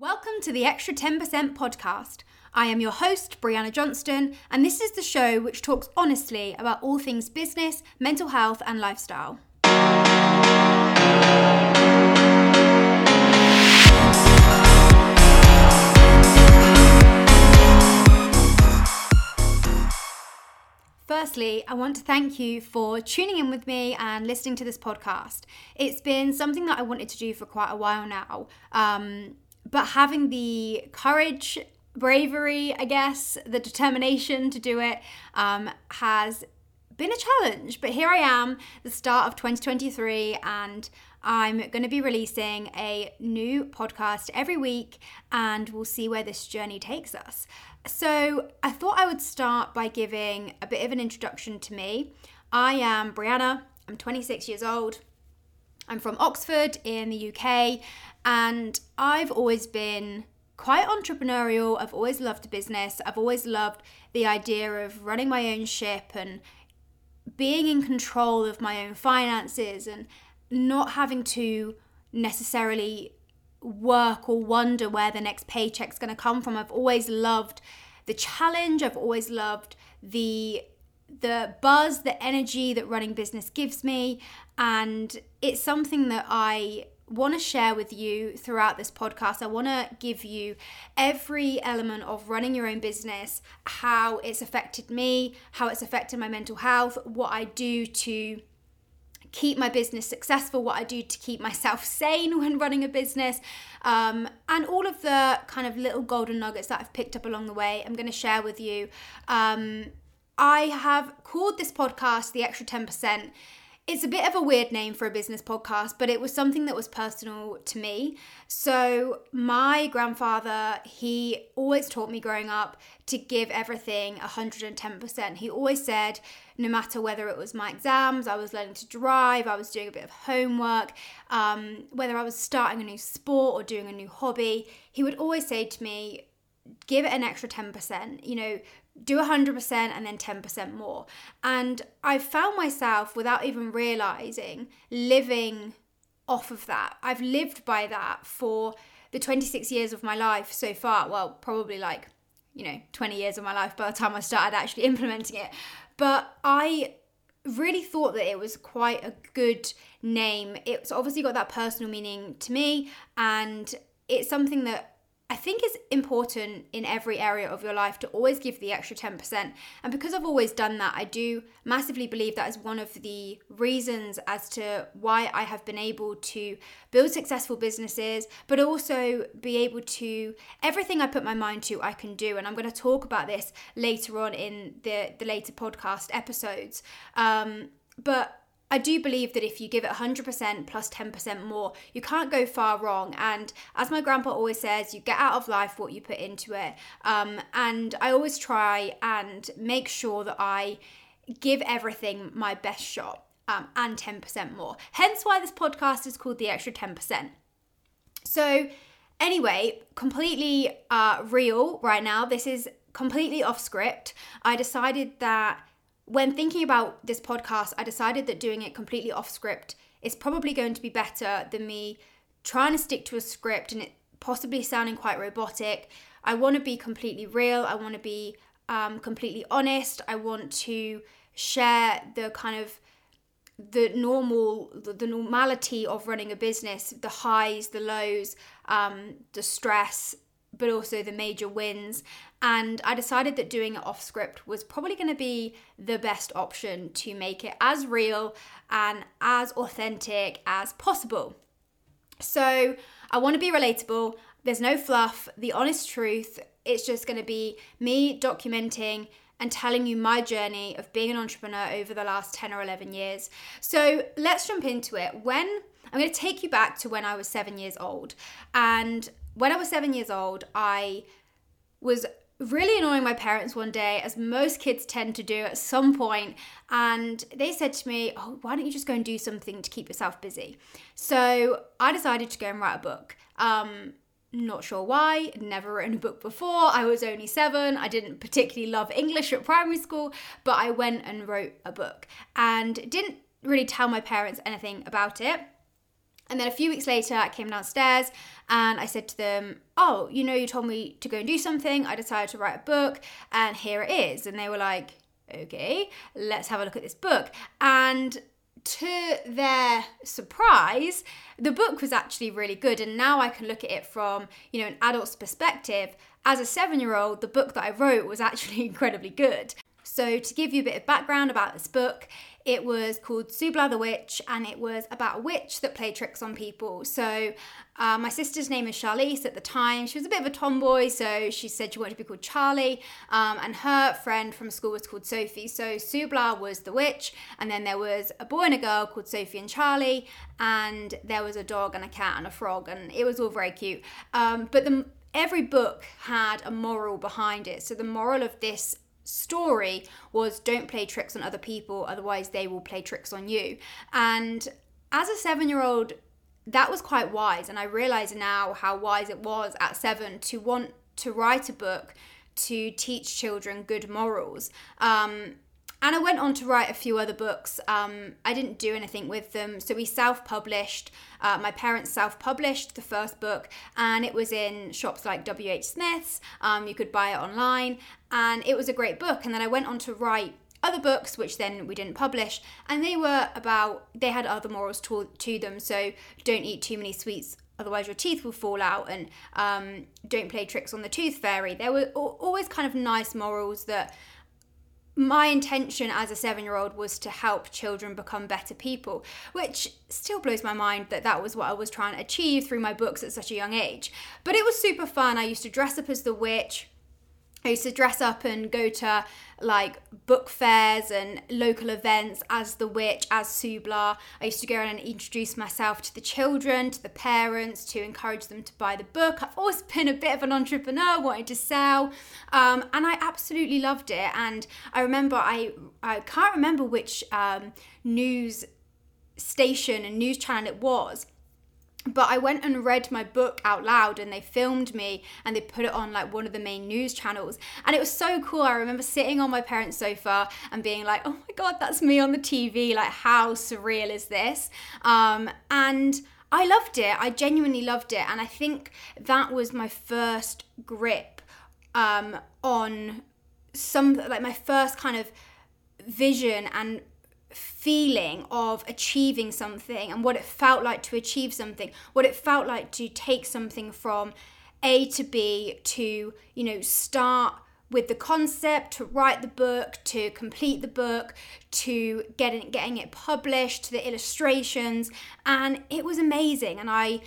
Welcome to the Extra 10% podcast. I am your host, Brianna Johnston, and this is the show which talks honestly about all things business, mental health, and lifestyle. Firstly, I want to thank you for tuning in with me and listening to this podcast. It's been something that I wanted to do for quite a while now, um, but having the courage, bravery, I guess, the determination to do it um, has been a challenge. But here I am, the start of 2023, and I'm going to be releasing a new podcast every week, and we'll see where this journey takes us. So, I thought I would start by giving a bit of an introduction to me. I am Brianna, I'm 26 years old. I'm from Oxford in the UK, and I've always been quite entrepreneurial. I've always loved business. I've always loved the idea of running my own ship and being in control of my own finances and not having to necessarily work or wonder where the next paycheck's going to come from. I've always loved the challenge. I've always loved the the buzz, the energy that running business gives me, and it's something that I want to share with you throughout this podcast. I want to give you every element of running your own business, how it's affected me, how it's affected my mental health, what I do to keep my business successful, what I do to keep myself sane when running a business, um, and all of the kind of little golden nuggets that I've picked up along the way, I'm going to share with you. Um, I have called this podcast The Extra 10% it's a bit of a weird name for a business podcast, but it was something that was personal to me. So, my grandfather, he always taught me growing up to give everything 110%. He always said, no matter whether it was my exams, I was learning to drive, I was doing a bit of homework, um, whether I was starting a new sport or doing a new hobby, he would always say to me, give it an extra 10%. You know, do 100% and then 10% more. And I found myself, without even realizing, living off of that. I've lived by that for the 26 years of my life so far. Well, probably like, you know, 20 years of my life by the time I started actually implementing it. But I really thought that it was quite a good name. It's obviously got that personal meaning to me, and it's something that I think it's important in every area of your life to always give the extra 10%. And because I've always done that, I do massively believe that is one of the reasons as to why I have been able to build successful businesses, but also be able to, everything I put my mind to, I can do. And I'm going to talk about this later on in the, the later podcast episodes. Um, but I do believe that if you give it 100% plus 10% more, you can't go far wrong. And as my grandpa always says, you get out of life what you put into it. Um, and I always try and make sure that I give everything my best shot um, and 10% more. Hence why this podcast is called The Extra 10%. So, anyway, completely uh, real right now. This is completely off script. I decided that when thinking about this podcast, I decided that doing it completely off script is probably going to be better than me trying to stick to a script and it possibly sounding quite robotic. I want to be completely real. I want to be um, completely honest. I want to share the kind of the normal the, the normality of running a business the highs the lows um, the stress but also the major wins. And I decided that doing it off script was probably going to be the best option to make it as real and as authentic as possible. So I want to be relatable. There's no fluff, the honest truth. It's just going to be me documenting and telling you my journey of being an entrepreneur over the last 10 or 11 years. So let's jump into it. When I'm going to take you back to when I was seven years old. And when I was seven years old, I was really annoying my parents one day, as most kids tend to do at some point, and they said to me, Oh, why don't you just go and do something to keep yourself busy? So I decided to go and write a book. Um, not sure why, never written a book before. I was only seven. I didn't particularly love English at primary school, but I went and wrote a book and didn't really tell my parents anything about it. And then a few weeks later, I came downstairs and I said to them, Oh, you know, you told me to go and do something. I decided to write a book, and here it is. And they were like, Okay, let's have a look at this book. And to their surprise, the book was actually really good. And now I can look at it from, you know, an adult's perspective. As a seven year old, the book that I wrote was actually incredibly good. So, to give you a bit of background about this book, it was called Subla the Witch and it was about a witch that played tricks on people. So, uh, my sister's name is Charlize at the time. She was a bit of a tomboy, so she said she wanted to be called Charlie. Um, and her friend from school was called Sophie. So, Subla was the witch, and then there was a boy and a girl called Sophie and Charlie, and there was a dog and a cat and a frog, and it was all very cute. Um, but the every book had a moral behind it. So the moral of this story was don't play tricks on other people, otherwise, they will play tricks on you. And as a seven year old, that was quite wise. And I realize now how wise it was at seven to want to write a book to teach children good morals. Um, and I went on to write a few other books. Um, I didn't do anything with them. So we self published. Uh, my parents self published the first book, and it was in shops like WH Smith's. Um, you could buy it online, and it was a great book. And then I went on to write other books which then we didn't publish and they were about they had other morals to, to them so don't eat too many sweets otherwise your teeth will fall out and um, don't play tricks on the tooth fairy there were always kind of nice morals that my intention as a seven year old was to help children become better people, which still blows my mind that that was what I was trying to achieve through my books at such a young age. But it was super fun. I used to dress up as the witch. I used to dress up and go to like book fairs and local events as the witch, as Subla. I used to go around and introduce myself to the children, to the parents, to encourage them to buy the book. I've always been a bit of an entrepreneur, wanting to sell, um, and I absolutely loved it. And I remember I I can't remember which um, news station and news channel it was but I went and read my book out loud and they filmed me and they put it on like one of the main news channels. And it was so cool. I remember sitting on my parents' sofa and being like, oh my God, that's me on the TV. Like, how surreal is this? Um, and I loved it. I genuinely loved it. And I think that was my first grip um, on some, like, my first kind of vision and feeling of achieving something and what it felt like to achieve something, what it felt like to take something from A to B to, you know, start with the concept to write the book to complete the book to getting getting it published to the illustrations. And it was amazing. And I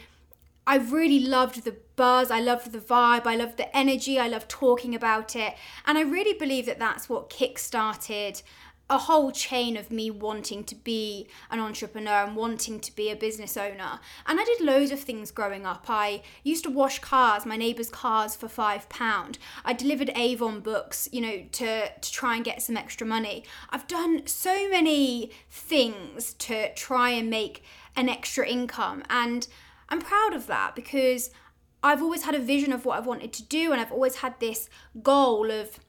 I really loved the buzz, I loved the vibe, I loved the energy, I loved talking about it. And I really believe that that's what kick-started a whole chain of me wanting to be an entrepreneur and wanting to be a business owner. And I did loads of things growing up. I used to wash cars, my neighbours' cars for five pound. I delivered Avon books, you know, to, to try and get some extra money. I've done so many things to try and make an extra income. And I'm proud of that because I've always had a vision of what I've wanted to do and I've always had this goal of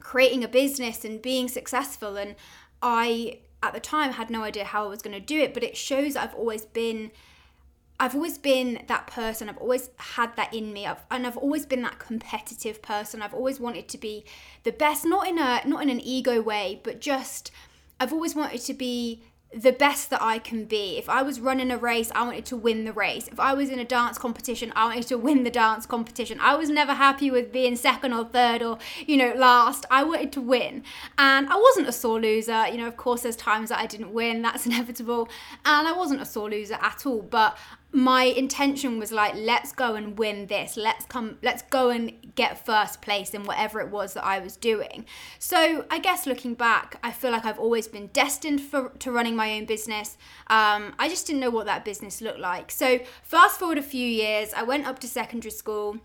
creating a business and being successful. And I, at the time, had no idea how I was going to do it, but it shows I've always been. I've always been that person. I've always had that in me, I've, and I've always been that competitive person. I've always wanted to be the best, not in a not in an ego way, but just I've always wanted to be the best that I can be. If I was running a race, I wanted to win the race. If I was in a dance competition, I wanted to win the dance competition. I was never happy with being second or third or, you know, last. I wanted to win. And I wasn't a sore loser. You know, of course, there's times that I didn't win, that's inevitable. And I wasn't a sore loser at all. But my intention was like let's go and win this. Let's come let's go and get first place in whatever it was that i was doing. So i guess looking back i feel like i've always been destined for to running my own business. Um, i just didn't know what that business looked like. So fast forward a few years i went up to secondary school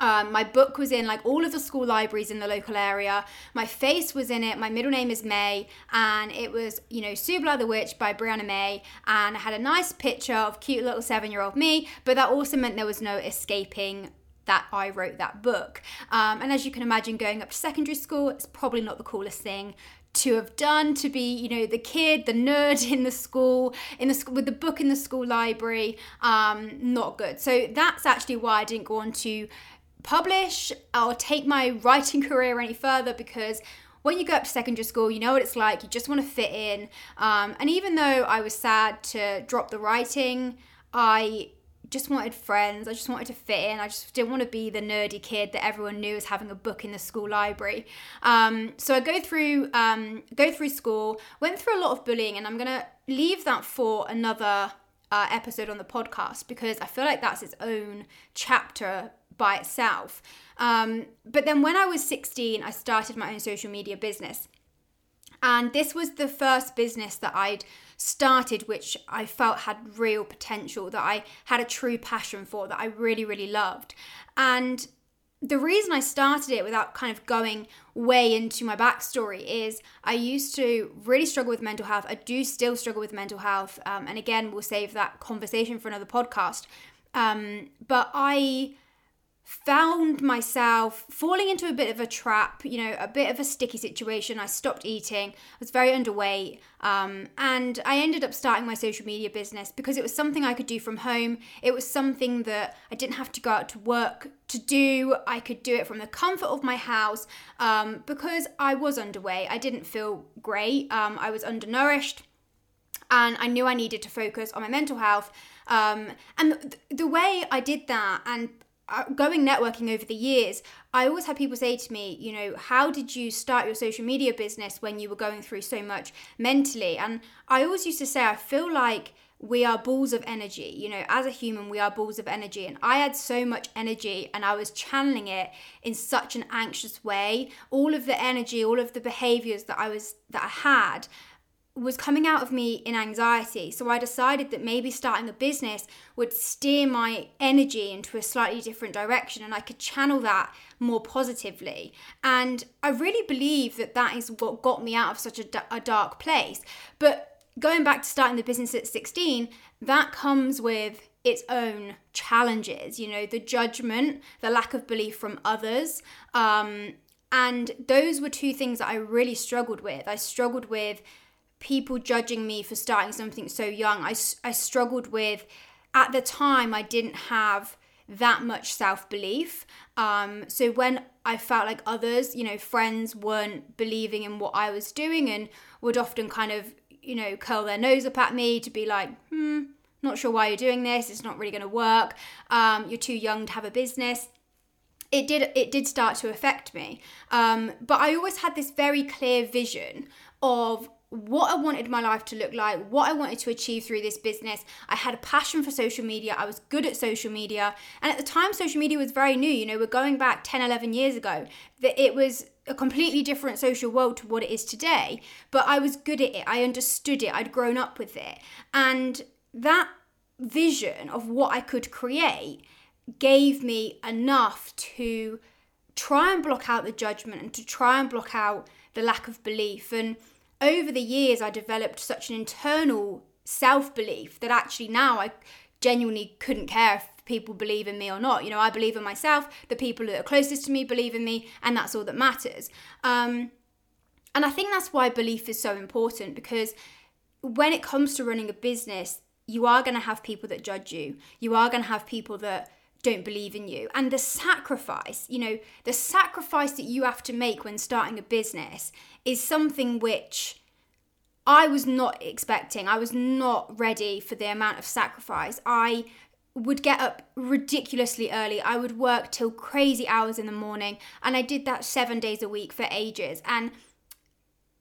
um, my book was in like all of the school libraries in the local area. My face was in it. My middle name is May, and it was, you know, Subla the Witch by Brianna May. And I had a nice picture of cute little seven year old me, but that also meant there was no escaping that I wrote that book. Um, and as you can imagine, going up to secondary school, it's probably not the coolest thing to have done to be you know the kid the nerd in the school in the school with the book in the school library um not good so that's actually why i didn't go on to publish or take my writing career any further because when you go up to secondary school, you know what it's like. You just want to fit in. Um, and even though I was sad to drop the writing, I just wanted friends. I just wanted to fit in. I just didn't want to be the nerdy kid that everyone knew as having a book in the school library. Um, so I go through um, go through school, went through a lot of bullying, and I'm gonna leave that for another uh, episode on the podcast because I feel like that's its own chapter by itself. Um, but then when I was 16, I started my own social media business. And this was the first business that I'd started, which I felt had real potential, that I had a true passion for, that I really, really loved. And the reason I started it without kind of going way into my backstory is I used to really struggle with mental health. I do still struggle with mental health. Um, and again, we'll save that conversation for another podcast. Um, but I found myself falling into a bit of a trap, you know, a bit of a sticky situation. I stopped eating, I was very underweight, um, and I ended up starting my social media business because it was something I could do from home. It was something that I didn't have to go out to work to do. I could do it from the comfort of my house um, because I was underweight. I didn't feel great, um, I was undernourished, and I knew I needed to focus on my mental health. Um, and th- the way I did that, and Uh, going networking over the years, I always had people say to me, you know, how did you start your social media business when you were going through so much mentally? And I always used to say, I feel like we are balls of energy. You know, as a human, we are balls of energy. And I had so much energy and I was channeling it in such an anxious way. All of the energy, all of the behaviors that I was, that I had, was coming out of me in anxiety. So I decided that maybe starting a business would steer my energy into a slightly different direction and I could channel that more positively. And I really believe that that is what got me out of such a, a dark place. But going back to starting the business at 16, that comes with its own challenges, you know, the judgment, the lack of belief from others. Um, and those were two things that I really struggled with. I struggled with people judging me for starting something so young. I, I struggled with, at the time, I didn't have that much self belief. Um, so when I felt like others, you know, friends weren't believing in what I was doing and would often kind of, you know, curl their nose up at me to be like, hmm, not sure why you're doing this. It's not really going to work. Um, you're too young to have a business. It did. It did start to affect me. Um, but I always had this very clear vision of what I wanted my life to look like, what I wanted to achieve through this business. I had a passion for social media. I was good at social media. And at the time, social media was very new. You know, we're going back 10, 11 years ago, that it was a completely different social world to what it is today. But I was good at it. I understood it. I'd grown up with it. And that vision of what I could create gave me enough to try and block out the judgment and to try and block out the lack of belief. And over the years, I developed such an internal self belief that actually now I genuinely couldn't care if people believe in me or not. You know, I believe in myself, the people that are closest to me believe in me, and that's all that matters. Um, and I think that's why belief is so important because when it comes to running a business, you are going to have people that judge you. You are going to have people that don't believe in you. And the sacrifice, you know, the sacrifice that you have to make when starting a business is something which I was not expecting. I was not ready for the amount of sacrifice. I would get up ridiculously early. I would work till crazy hours in the morning, and I did that seven days a week for ages. And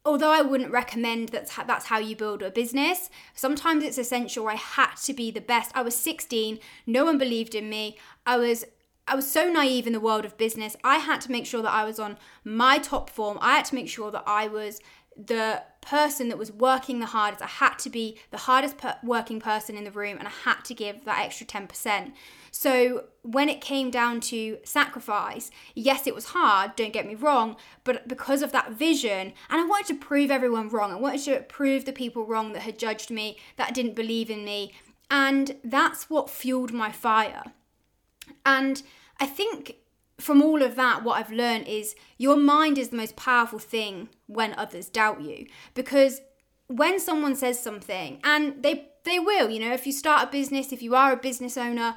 although I wouldn't recommend that's how, that's how you build a business, sometimes it's essential. I had to be the best. I was 16, no one believed in me. I was I was so naive in the world of business. I had to make sure that I was on my top form. I had to make sure that I was the person that was working the hardest. I had to be the hardest per- working person in the room and I had to give that extra 10%. So when it came down to sacrifice, yes, it was hard, don't get me wrong, but because of that vision, and I wanted to prove everyone wrong, I wanted to prove the people wrong that had judged me, that didn't believe in me, and that's what fueled my fire. And I think from all of that, what I've learned is your mind is the most powerful thing when others doubt you. Because when someone says something, and they they will, you know, if you start a business, if you are a business owner,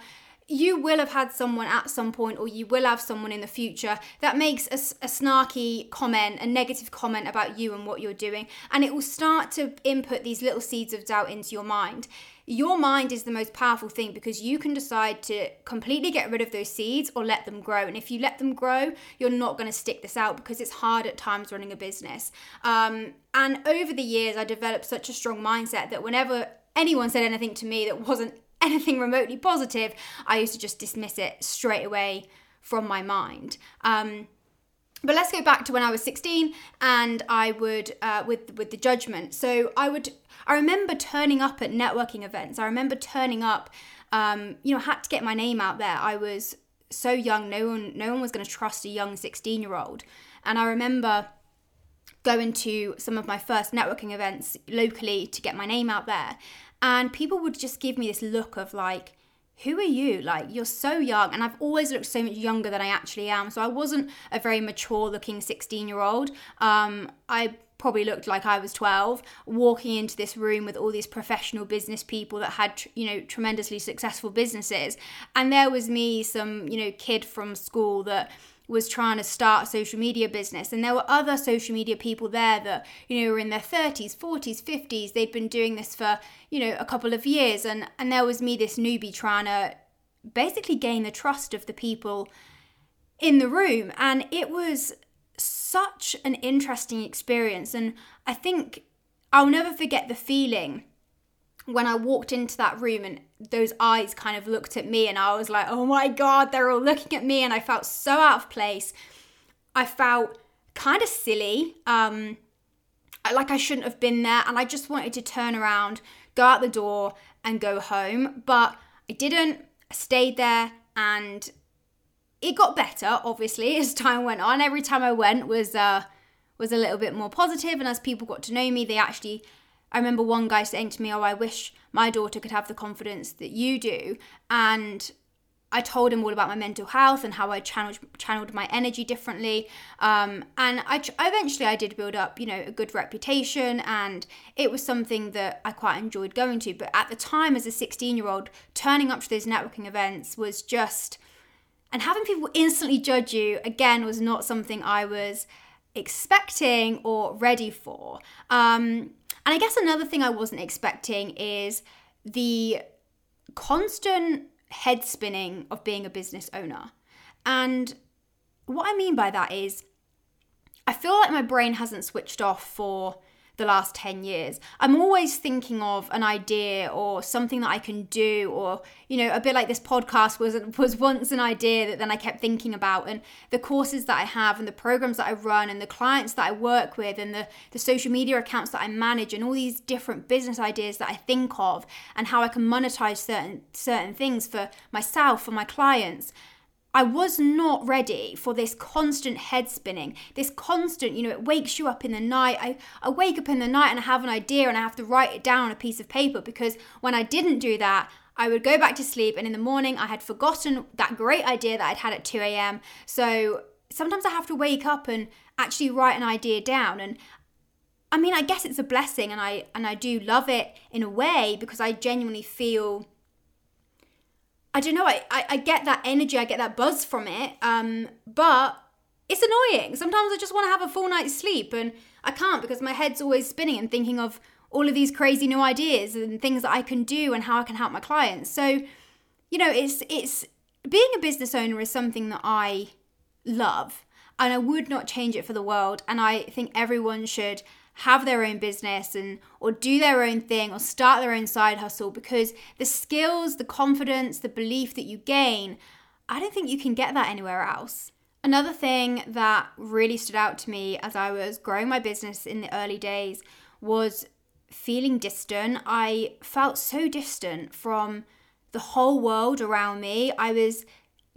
you will have had someone at some point, or you will have someone in the future that makes a, a, snarky comment, a negative comment about you and what you're doing, and it will start to input these little seeds of doubt into your mind. Your mind is the most powerful thing because you can decide to completely get rid of those seeds or let them grow. And if you let them grow, you're not going to stick this out because it's hard at times running a business. Um, and over the years, I developed such a strong mindset that whenever anyone said anything to me that wasn't anything remotely positive, I used to just dismiss it straight away from my mind. Um, but let's go back to when I was 16 and I would uh, with with the judgment. So I would I remember turning up at networking events. I remember turning up um, you know, had to get my name out there. I was so young, no one no one was going to trust a young 16-year-old. And I remember going to some of my first networking events locally to get my name out there and people would just give me this look of like, who are you? Like, you're so young. And I've always looked so much younger than I actually am. So I wasn't a very mature looking 16 year old. Um, I probably looked like I was 12, walking into this room with all these professional business people that had, you know, tremendously successful businesses. And there was me, some, you know, kid from school that was trying to start a social media business. And there were other social media people there that you know were in their 30s 40s 50s they'd been doing this for you know a couple of years. And and there was me this newbie trying to basically gain the trust of the people in the room. And it was such an interesting experience. And i think i'll never forget the feeling when I walked into that room and those eyes kind of looked at me and I was like, oh my God, they're all looking at me. And I felt so out of place. I felt kind of silly. Um, like I shouldn't have been there. And I just wanted to turn around, go out the door and go home. But I didn't. I stayed there and it got better, obviously, as time went on. Every time I went was, uh, was a little bit more positive and as people got to know me they actually I remember one guy saying to me, Oh, I wish my daughter could have the confidence that you do. And I told him all about my mental health and how I channeled channeled my energy differently. Um, and I eventually I did build up, you know, a good reputation, and it was something that I quite enjoyed going to. But at the time, as a 16 year old, turning up to those networking events was just, and having people instantly judge you again was not something I was expecting or ready for. Um, and I guess another thing I wasn't expecting is the constant head spinning of being a business owner. And what I mean by that is, I feel like my brain hasn't switched off for the last 10 years. I'm always thinking of an idea or something that I can do or you know a bit like this podcast was was once an idea that then I kept thinking about and the courses that I have and the programs that I run and the clients that I work with and the the social media accounts that I manage and all these different business ideas that I think of and how I can monetize certain certain things for myself for my clients. I was not ready for this constant head spinning, this constant, you know, it wakes you up in the night. I, I wake up in the night and I have an idea and I have to write it down on a piece of paper because when I didn't do that, I would go back to sleep and in the morning I had forgotten that great idea that I'd had at 2 a.m. So sometimes I have to wake up and actually write an idea down. And I mean, I guess it's a blessing and I and I do love it in a way because I genuinely feel I don't know, I, I, I get that energy, I get that buzz from it, um, but it's annoying. Sometimes I just want to have a full night's sleep and I can't because my head's always spinning and thinking of all of these crazy new ideas and things that I can do and how I can help my clients. So, you know, it's it's being a business owner is something that I love and I would not change it for the world and I think everyone should have their own business and or do their own thing or start their own side hustle because the skills, the confidence, the belief that you gain, I don't think you can get that anywhere else. Another thing that really stood out to me as I was growing my business in the early days was feeling distant. I felt so distant from the whole world around me. I was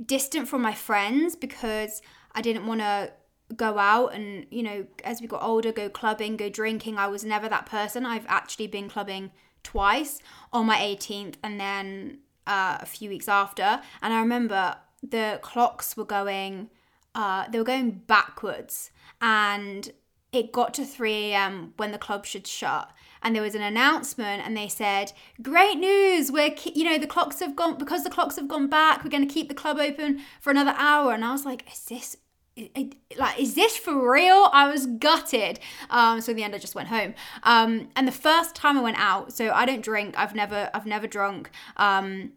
distant from my friends because I didn't want to go out and you know as we got older go clubbing go drinking. I was never that person. I've actually been clubbing twice on my 18th and then uh, a few weeks after. And i remember the clocks were going uh, they were going backwards. And it got to 3 a.m. when the club should shut. And there was an announcement and they said great news! We're you know the clocks have gone because the clocks have gone back we're going to keep the club open for another hour. And i was like is this like is this for real? I was gutted. Um so in the end i just went home. Um and the first time i went out so i don't drink. I've never i've never drunk. Um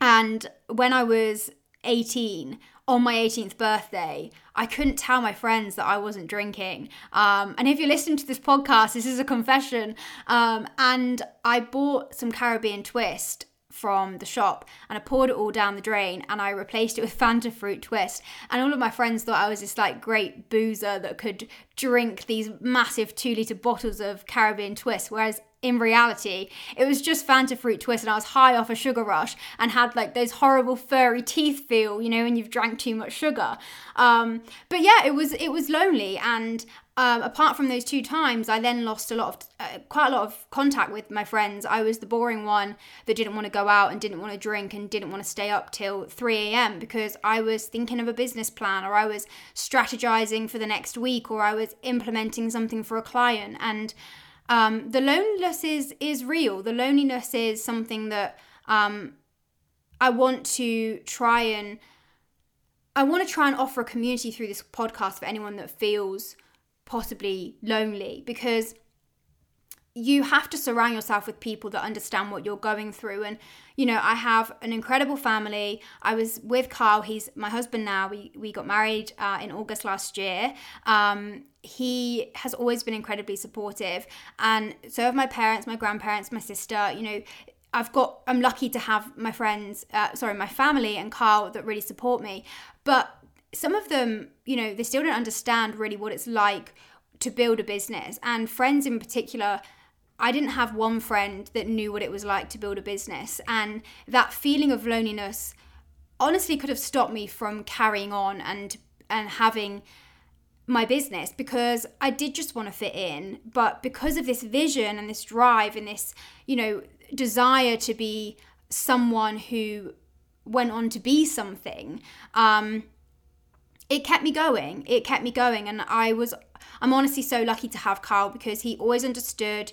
and when i was 18 on my 18th birthday, I couldn't tell my friends that I wasn't drinking. Um, and if you're listening to this podcast, this is a confession. Um, and I bought some Caribbean Twist from the shop and I poured it all down the drain and I replaced it with Fanta Fruit Twist. And all of my friends thought I was this like great boozer that could drink these massive two litre bottles of Caribbean Twist, whereas in reality, it was just Fanta Fruit Twist, and I was high off a sugar rush and had like those horrible furry teeth feel, you know, when you've drank too much sugar. Um, but yeah, it was it was lonely, and um, apart from those two times, I then lost a lot of uh, quite a lot of contact with my friends. I was the boring one that didn't want to go out and didn't want to drink and didn't want to stay up till 3 a.m. because I was thinking of a business plan or I was strategizing for the next week or I was implementing something for a client and um, the loneliness is is real. The loneliness is something that um, I want to try and I want to try and offer a community through this podcast for anyone that feels possibly lonely because you have to surround yourself with people that understand what you're going through. And you know i have an incredible family. I was with carl. He's my husband now. We, we got married uh, in august last year. Um, he has always been incredibly supportive. And so have my parents my grandparents my sister. You know I've got I'm lucky to have my friends uh, sorry my family and Carl that really support me. But some of them you know they still don't understand really what it's like to build a business. And friends in particular I didn't have one friend that knew what it was like to build a business. And that feeling of loneliness honestly could have stopped me from carrying on and and having my business because I did just want to fit in. But because of this vision and this drive and this, you know, desire to be someone who went on to be something, um, it kept me going. It kept me going. And I was, I'm honestly so lucky to have Carl because he always understood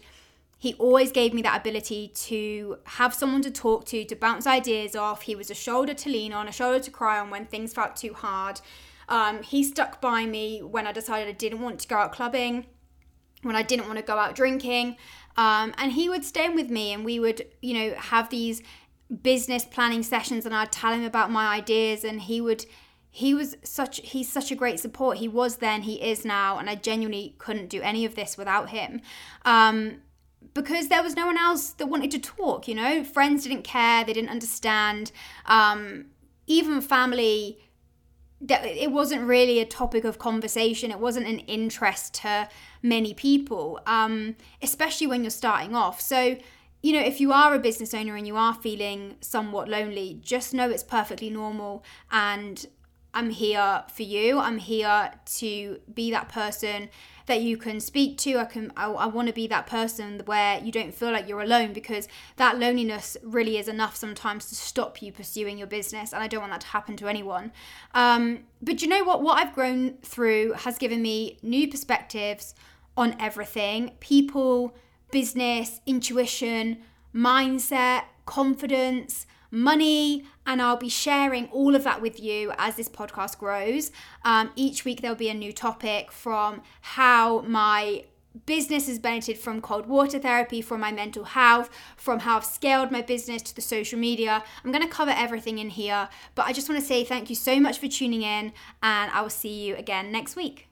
he always gave me that ability to have someone to talk to, to bounce ideas off. He was a shoulder to lean on, a shoulder to cry on when things felt too hard. Um, he stuck by me when I decided I didn't want to go out clubbing, when I didn't want to go out drinking. Um, and he would stay with me and we would, you know, have these business planning sessions and I'd tell him about my ideas and he would he was such he's such a great support he was then he is now and i genuinely couldn't do any of this without him um, because there was no one else that wanted to talk, you know? Friends didn't care, they didn't understand. Um, even family, it wasn't really a topic of conversation. It wasn't an interest to many people, um, especially when you're starting off. So, you know, if you are a business owner and you are feeling somewhat lonely, just know it's perfectly normal and I'm here for you. I'm here to be that person that you can speak to. I can I, I want to be that person where you don't feel like you're alone because that loneliness really is enough sometimes to stop you pursuing your business and I don't want that to happen to anyone. Um, but you know what what I've grown through has given me new perspectives on everything. People, business, intuition, mindset, confidence, money and i'll be sharing all of that with you as this podcast grows um, each week there'll be a new topic from how my business has benefited from cold water therapy, from my mental health, from how I've scaled my business to the social media. I'm going to cover everything in here, but I just want to say thank you so much for tuning in, and I will see you again next week.